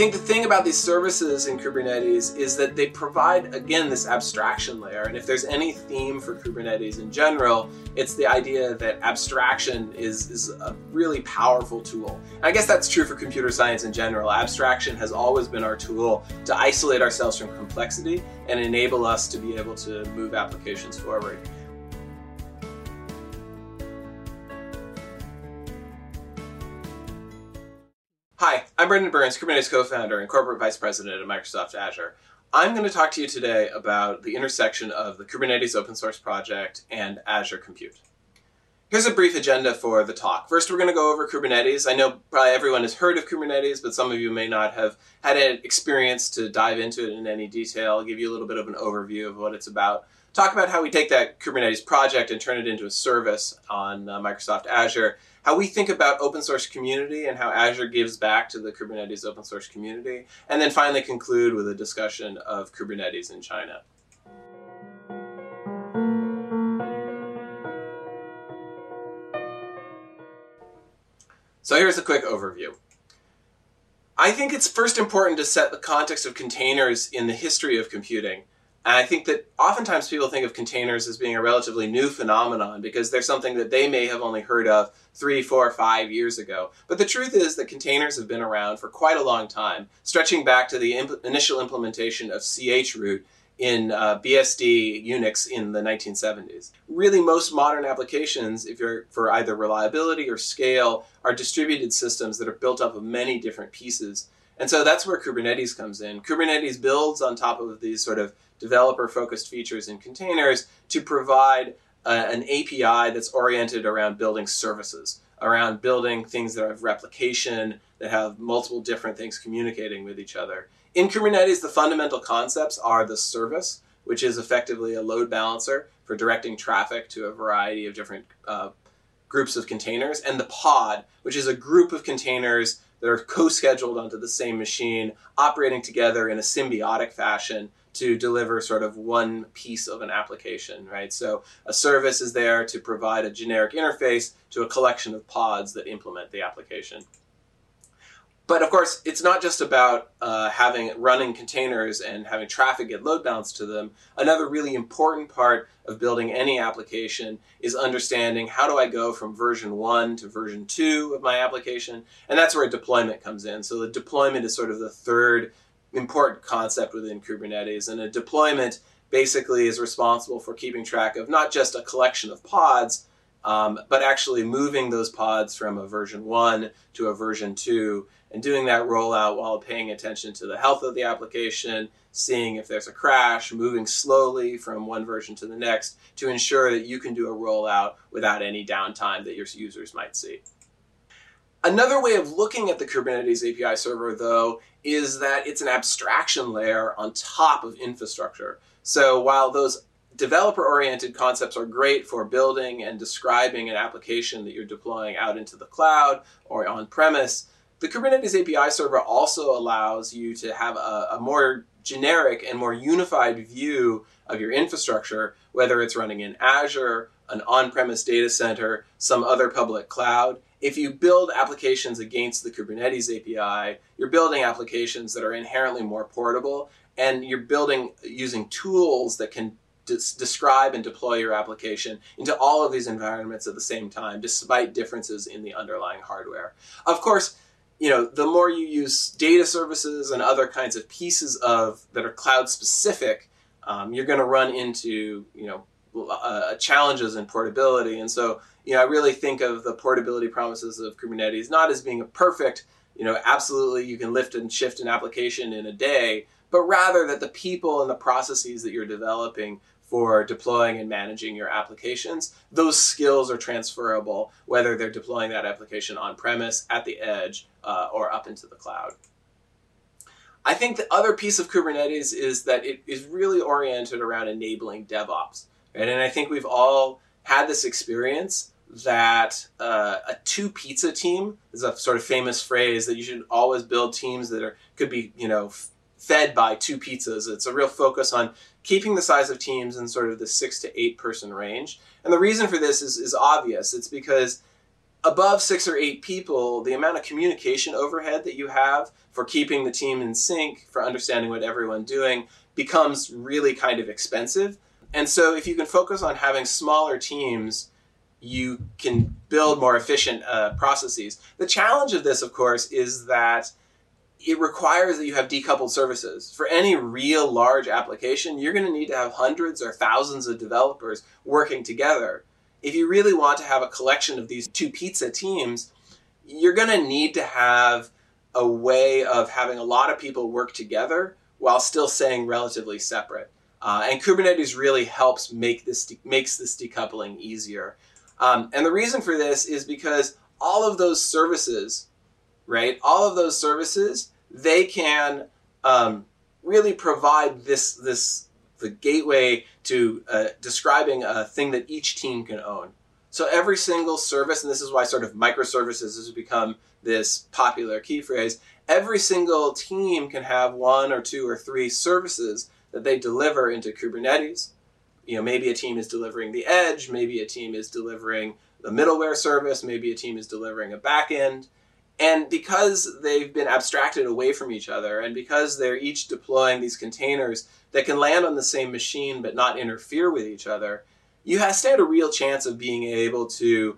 think the thing about these services in Kubernetes is that they provide, again, this abstraction layer. And if there's any theme for Kubernetes in general, it's the idea that abstraction is, is a really powerful tool. And I guess that's true for computer science in general. Abstraction has always been our tool to isolate ourselves from complexity and enable us to be able to move applications forward. I'm Brendan Burns, Kubernetes co-founder and corporate vice president at Microsoft Azure. I'm going to talk to you today about the intersection of the Kubernetes open source project and Azure Compute. Here's a brief agenda for the talk. First, we're going to go over Kubernetes. I know probably everyone has heard of Kubernetes, but some of you may not have had an experience to dive into it in any detail. I'll give you a little bit of an overview of what it's about. Talk about how we take that Kubernetes project and turn it into a service on uh, Microsoft Azure how we think about open source community and how Azure gives back to the Kubernetes open source community, and then finally conclude with a discussion of Kubernetes in China. So here's a quick overview. I think it's first important to set the context of containers in the history of computing. And I think that oftentimes people think of containers as being a relatively new phenomenon because they're something that they may have only heard of three, four, five years ago. But the truth is that containers have been around for quite a long time, stretching back to the imp- initial implementation of chroot in uh, BSD Unix in the 1970s. Really, most modern applications, if you're for either reliability or scale, are distributed systems that are built up of many different pieces. And so that's where Kubernetes comes in. Kubernetes builds on top of these sort of developer focused features in containers to provide uh, an API that's oriented around building services, around building things that have replication, that have multiple different things communicating with each other. In Kubernetes, the fundamental concepts are the service, which is effectively a load balancer for directing traffic to a variety of different uh, groups of containers, and the pod, which is a group of containers that are co scheduled onto the same machine, operating together in a symbiotic fashion to deliver sort of one piece of an application, right? So a service is there to provide a generic interface to a collection of pods that implement the application. But of course, it's not just about uh, having running containers and having traffic get load balanced to them. Another really important part of building any application is understanding how do I go from version one to version two of my application, and that's where deployment comes in. So the deployment is sort of the third important concept within Kubernetes. And a deployment basically is responsible for keeping track of not just a collection of pods, um, but actually moving those pods from a version 1 to a version 2 and doing that rollout while paying attention to the health of the application, seeing if there's a crash, moving slowly from one version to the next to ensure that you can do a rollout without any downtime that your users might see. Another way of looking at the Kubernetes API server, though, is that it's an abstraction layer on top of infrastructure. So while those developer oriented concepts are great for building and describing an application that you're deploying out into the cloud or on premise, the Kubernetes API server also allows you to have a, a more generic and more unified view of your infrastructure, whether it's running in Azure, an on premise data center, some other public cloud if you build applications against the Kubernetes API, you're building applications that are inherently more portable, and you're building using tools that can describe and deploy your application into all of these environments at the same time, despite differences in the underlying hardware. Of course, you know, the more you use data services and other kinds of pieces of that are cloud specific, um, you're going to run into you know uh, challenges in portability. And so you know, I really think of the portability promises of Kubernetes not as being a perfect, you know, absolutely you can lift and shift an application in a day, but rather that the people and the processes that you're developing for deploying and managing your applications, those skills are transferable, whether they're deploying that application on premise, at the edge, uh, or up into the cloud. I think the other piece of Kubernetes is that it is really oriented around enabling DevOps. Right? And I think we've all had this experience that uh, a two pizza team is a sort of famous phrase that you should always build teams that are could be you know f- fed by two pizzas. It's a real focus on keeping the size of teams in sort of the six to eight person range. And the reason for this is, is obvious. It's because above six or eight people, the amount of communication overhead that you have for keeping the team in sync, for understanding what everyone's doing, becomes really kind of expensive. And so, if you can focus on having smaller teams, you can build more efficient uh, processes. The challenge of this, of course, is that it requires that you have decoupled services. For any real large application, you're going to need to have hundreds or thousands of developers working together. If you really want to have a collection of these two pizza teams, you're going to need to have a way of having a lot of people work together while still staying relatively separate. Uh, and Kubernetes really helps make this de- makes this decoupling easier. Um, and the reason for this is because all of those services, right? All of those services, they can um, really provide this this the gateway to uh, describing a thing that each team can own. So every single service, and this is why sort of microservices has become this popular key phrase. Every single team can have one or two or three services that they deliver into Kubernetes. You know, maybe a team is delivering the edge, maybe a team is delivering the middleware service, maybe a team is delivering a backend. And because they've been abstracted away from each other, and because they're each deploying these containers that can land on the same machine but not interfere with each other, you have stand a real chance of being able to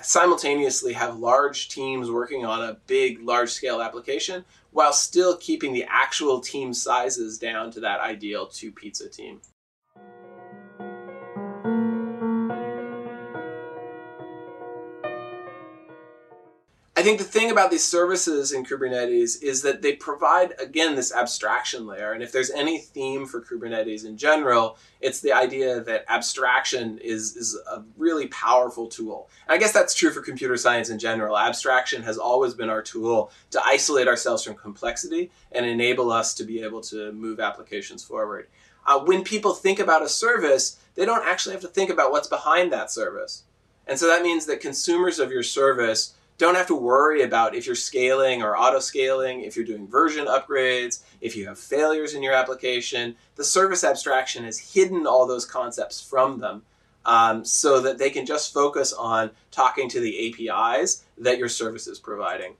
simultaneously have large teams working on a big, large scale application while still keeping the actual team sizes down to that ideal two pizza team. Think the thing about these services in Kubernetes is that they provide, again, this abstraction layer. And if there's any theme for Kubernetes in general, it's the idea that abstraction is, is a really powerful tool. And I guess that's true for computer science in general. Abstraction has always been our tool to isolate ourselves from complexity and enable us to be able to move applications forward. Uh, when people think about a service, they don't actually have to think about what's behind that service. And so that means that consumers of your service don't have to worry about if you're scaling or auto scaling, if you're doing version upgrades, if you have failures in your application. The service abstraction has hidden all those concepts from them um, so that they can just focus on talking to the APIs that your service is providing.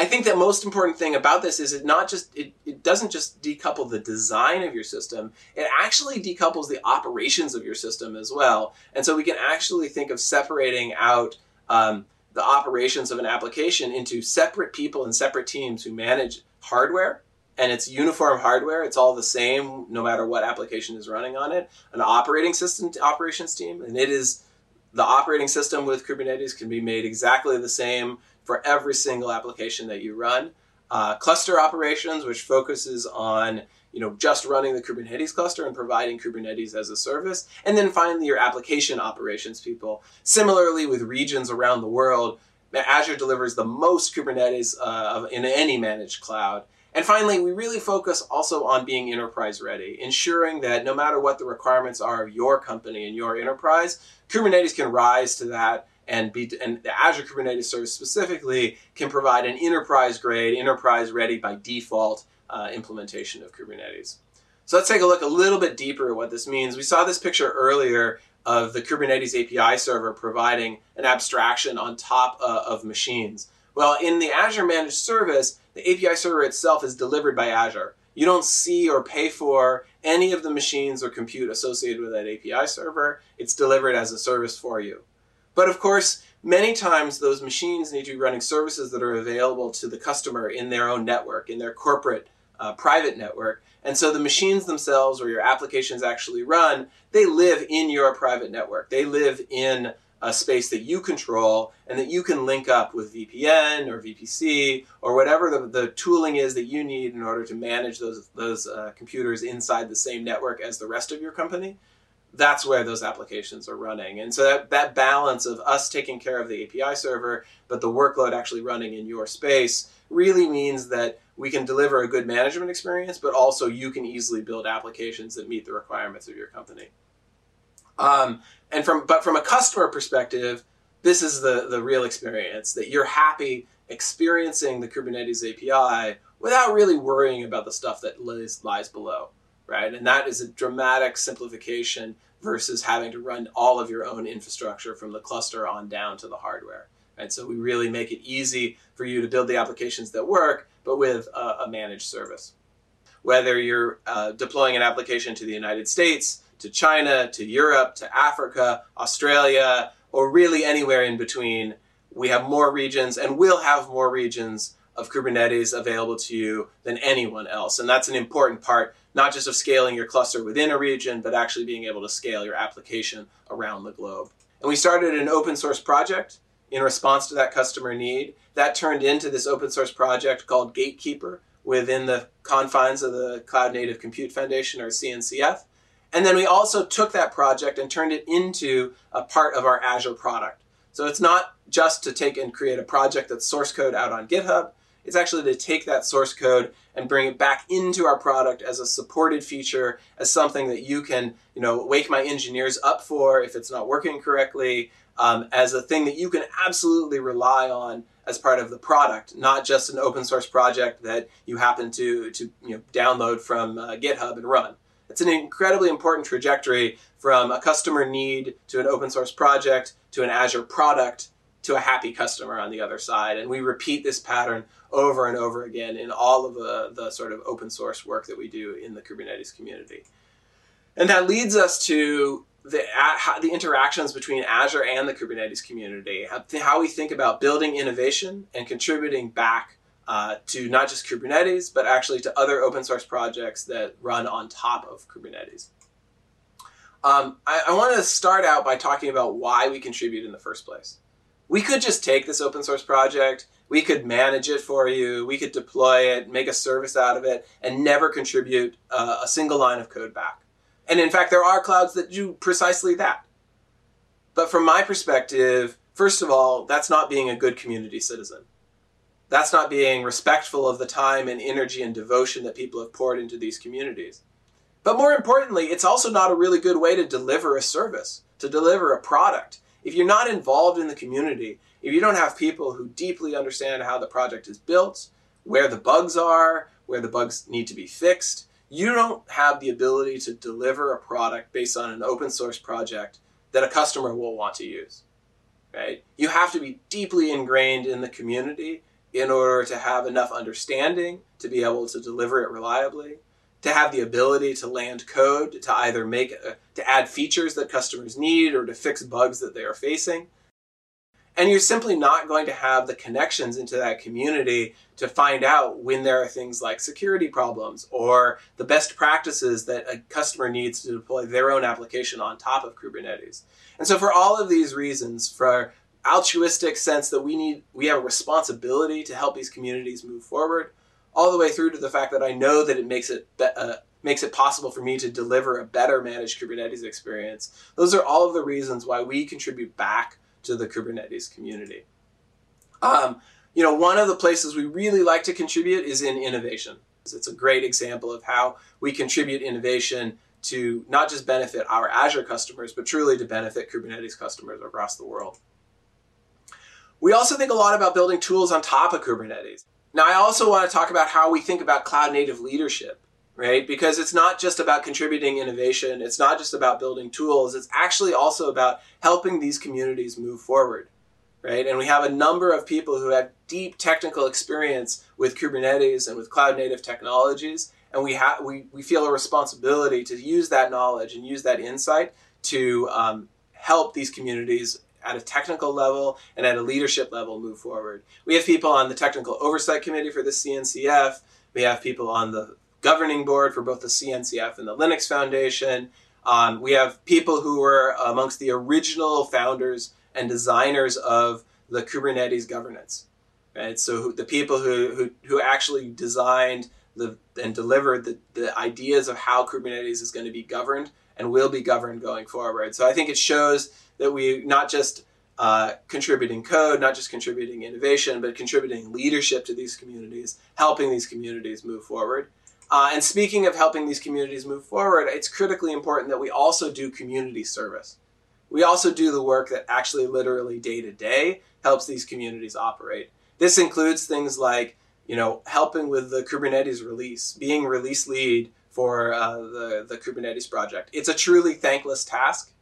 I think the most important thing about this is it not just it, it doesn't just decouple the design of your system, it actually decouples the operations of your system as well. And so we can actually think of separating out um, the operations of an application into separate people and separate teams who manage hardware and it's uniform hardware. It's all the same no matter what application is running on it. An operating system operations team and it is the operating system with kubernetes can be made exactly the same for every single application that you run. Uh, cluster operations which focuses on you know, just running the Kubernetes cluster and providing Kubernetes as a service. And then finally, your application operations people. Similarly, with regions around the world, Azure delivers the most Kubernetes uh, in any managed cloud. And finally, we really focus also on being enterprise ready, ensuring that no matter what the requirements are of your company and your enterprise, Kubernetes can rise to that and be and the Azure Kubernetes service specifically can provide an enterprise grade, enterprise ready by default uh, implementation of Kubernetes. So let's take a look a little bit deeper at what this means. We saw this picture earlier of the Kubernetes API server providing an abstraction on top uh, of machines. Well, in the Azure Managed Service, the API server itself is delivered by Azure. You don't see or pay for any of the machines or compute associated with that API server. It's delivered as a service for you. But of course, many times those machines need to be running services that are available to the customer in their own network, in their corporate uh, private network. And so the machines themselves, or your applications actually run, they live in your private network. They live in a space that you control and that you can link up with VPN or VPC or whatever the, the tooling is that you need in order to manage those, those uh, computers inside the same network as the rest of your company. That's where those applications are running. And so that, that balance of us taking care of the API server, but the workload actually running in your space really means that we can deliver a good management experience, but also you can easily build applications that meet the requirements of your company. Um, and from but from a customer perspective, this is the the real experience that you're happy experiencing the Kubernetes API without really worrying about the stuff that lies, lies below. right? And that is a dramatic simplification versus having to run all of your own infrastructure from the cluster on down to the hardware. Right? So we really make it easy for you to build the applications that work, but with a, a managed service. Whether you're uh, deploying an application to the United States, to China, to Europe, to Africa, Australia, or really anywhere in between, we have more regions and will have more regions of Kubernetes available to you than anyone else. And that's an important part, not just of scaling your cluster within a region, but actually being able to scale your application around the globe. And we started an open source project in response to that customer need. That turned into this open source project called Gatekeeper within the confines of the Cloud Native Compute Foundation or CNCF. And then we also took that project and turned it into a part of our Azure product. So it's not just to take and create a project that's source code out on GitHub. It's actually to take that source code and bring it back into our product as a supported feature, as something that you can, you know, wake my engineers up for if it's not working correctly, um, as a thing that you can absolutely rely on as part of the product, not just an open source project that you happen to to you know, download from uh, GitHub and run. It's an incredibly important trajectory from a customer need to an open source project to an Azure product to a happy customer on the other side. And we repeat this pattern over and over again in all of the, the sort of open source work that we do in the Kubernetes community. And that leads us to the, the interactions between Azure and the Kubernetes community, how we think about building innovation and contributing back uh, to not just Kubernetes, but actually to other open source projects that run on top of Kubernetes. Um, I, I want to start out by talking about why we contribute in the first place. We could just take this open source project, we could manage it for you, we could deploy it, make a service out of it, and never contribute uh, a single line of code back. And in fact, there are clouds that do precisely that. But from my perspective, first of all, that's not being a good community citizen. That's not being respectful of the time and energy and devotion that people have poured into these communities. But more importantly, it's also not a really good way to deliver a service, to deliver a product. If you're not involved in the community, if you don't have people who deeply understand how the project is built, where the bugs are, where the bugs need to be fixed, you don't have the ability to deliver a product based on an open source project that a customer will want to use. Right? You have to be deeply ingrained in the community in order to have enough understanding to be able to deliver it reliably, to have the ability to land code to either make a, to add features that customers need or to fix bugs that they are facing. And you're simply not going to have the connections into that community to find out when there are things like security problems or the best practices that a customer needs to deploy their own application on top of Kubernetes. And so for all of these reasons, for altruistic sense that we need we have a responsibility to help these communities move forward all the way through to the fact that I know that it makes it be, uh, makes it possible for me to deliver a better managed Kubernetes experience. Those are all of the reasons why we contribute back to the Kubernetes community. Um, you know, one of the places we really like to contribute is in innovation. It's a great example of how we contribute innovation to not just benefit our Azure customers, but truly to benefit Kubernetes customers across the world. We also think a lot about building tools on top of Kubernetes. Now, I also want to talk about how we think about cloud native leadership, right? Because it's not just about contributing innovation, it's not just about building tools, it's actually also about helping these communities move forward, right? And we have a number of people who have deep technical experience with Kubernetes and with cloud native technologies, and we have we, we feel a responsibility to use that knowledge and use that insight to um, help these communities at a technical level and at a leadership level move forward. We have people on the technical oversight committee for the CNCF. We have people on the governing board for both the CNCF and the Linux Foundation. Um, we have people who were amongst the original founders and designers of the Kubernetes governance. Right? So the people who, who, who actually designed the, and delivered the, the ideas of how Kubernetes is going to be governed and will be governed going forward. So I think it shows that we not just uh, contributing code, not just contributing innovation, but contributing leadership to these communities, helping these communities move forward. Uh, and speaking of helping these communities move forward, it's critically important that we also do community service. We also do the work that actually, literally, day to day, helps these communities operate. This includes things like, you know, helping with the Kubernetes release, being release lead for uh, the, the Kubernetes project. It's a truly thankless task.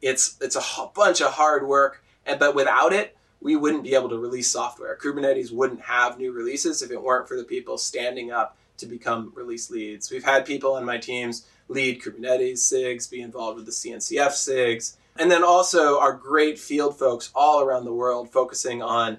It's, it's a bunch of hard work, and, but without it, we wouldn't be able to release software. Kubernetes wouldn't have new releases if it weren't for the people standing up to become release leads. We've had people on my teams lead Kubernetes SIGs, be involved with the CNCF SIGs, and then also our great field folks all around the world focusing on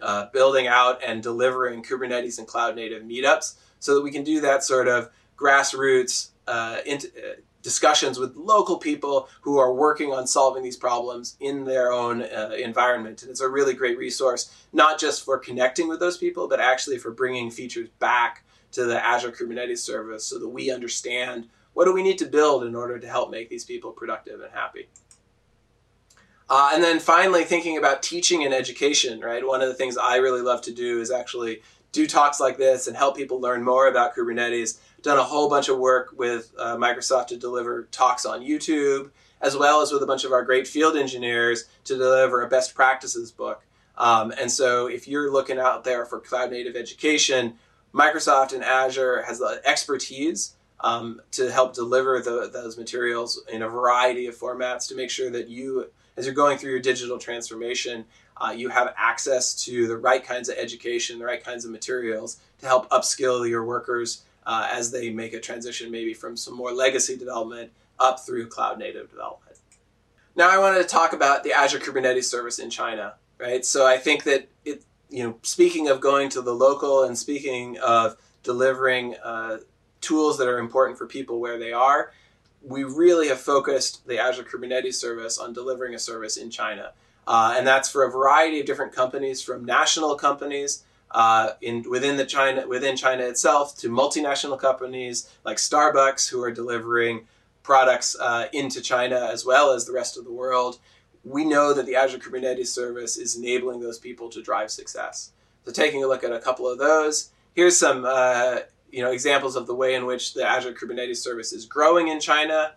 uh, building out and delivering Kubernetes and cloud native meetups so that we can do that sort of grassroots uh, into, uh, discussions with local people who are working on solving these problems in their own uh, environment. And it's a really great resource, not just for connecting with those people, but actually for bringing features back to the Azure Kubernetes service so that we understand what do we need to build in order to help make these people productive and happy. Uh, and then finally, thinking about teaching and education, right? One of the things I really love to do is actually do talks like this and help people learn more about Kubernetes. Done a whole bunch of work with uh, Microsoft to deliver talks on YouTube, as well as with a bunch of our great field engineers to deliver a best practices book. Um, and so, if you're looking out there for cloud native education, Microsoft and Azure has the expertise um, to help deliver the, those materials in a variety of formats to make sure that you as you're going through your digital transformation, uh, you have access to the right kinds of education, the right kinds of materials to help upskill your workers uh, as they make a transition maybe from some more legacy development up through cloud native development. Now I wanted to talk about the Azure Kubernetes service in China, right? So I think that it, you know, speaking of going to the local and speaking of delivering uh, tools that are important for people where they are, we really have focused the Azure Kubernetes service on delivering a service in China. Uh, and that's for a variety of different companies, from national companies uh, in within the China within China itself to multinational companies like Starbucks, who are delivering products uh, into China as well as the rest of the world. We know that the Azure Kubernetes service is enabling those people to drive success. So, taking a look at a couple of those, here's some uh, you know examples of the way in which the Azure Kubernetes service is growing in China,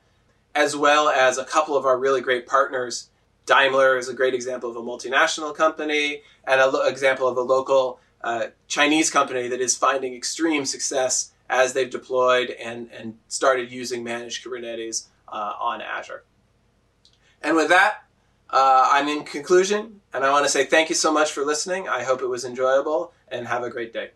as well as a couple of our really great partners. Daimler is a great example of a multinational company, and an lo- example of a local uh, Chinese company that is finding extreme success as they've deployed and, and started using managed Kubernetes uh, on Azure. And with that, uh, I'm in conclusion, and I want to say thank you so much for listening. I hope it was enjoyable, and have a great day.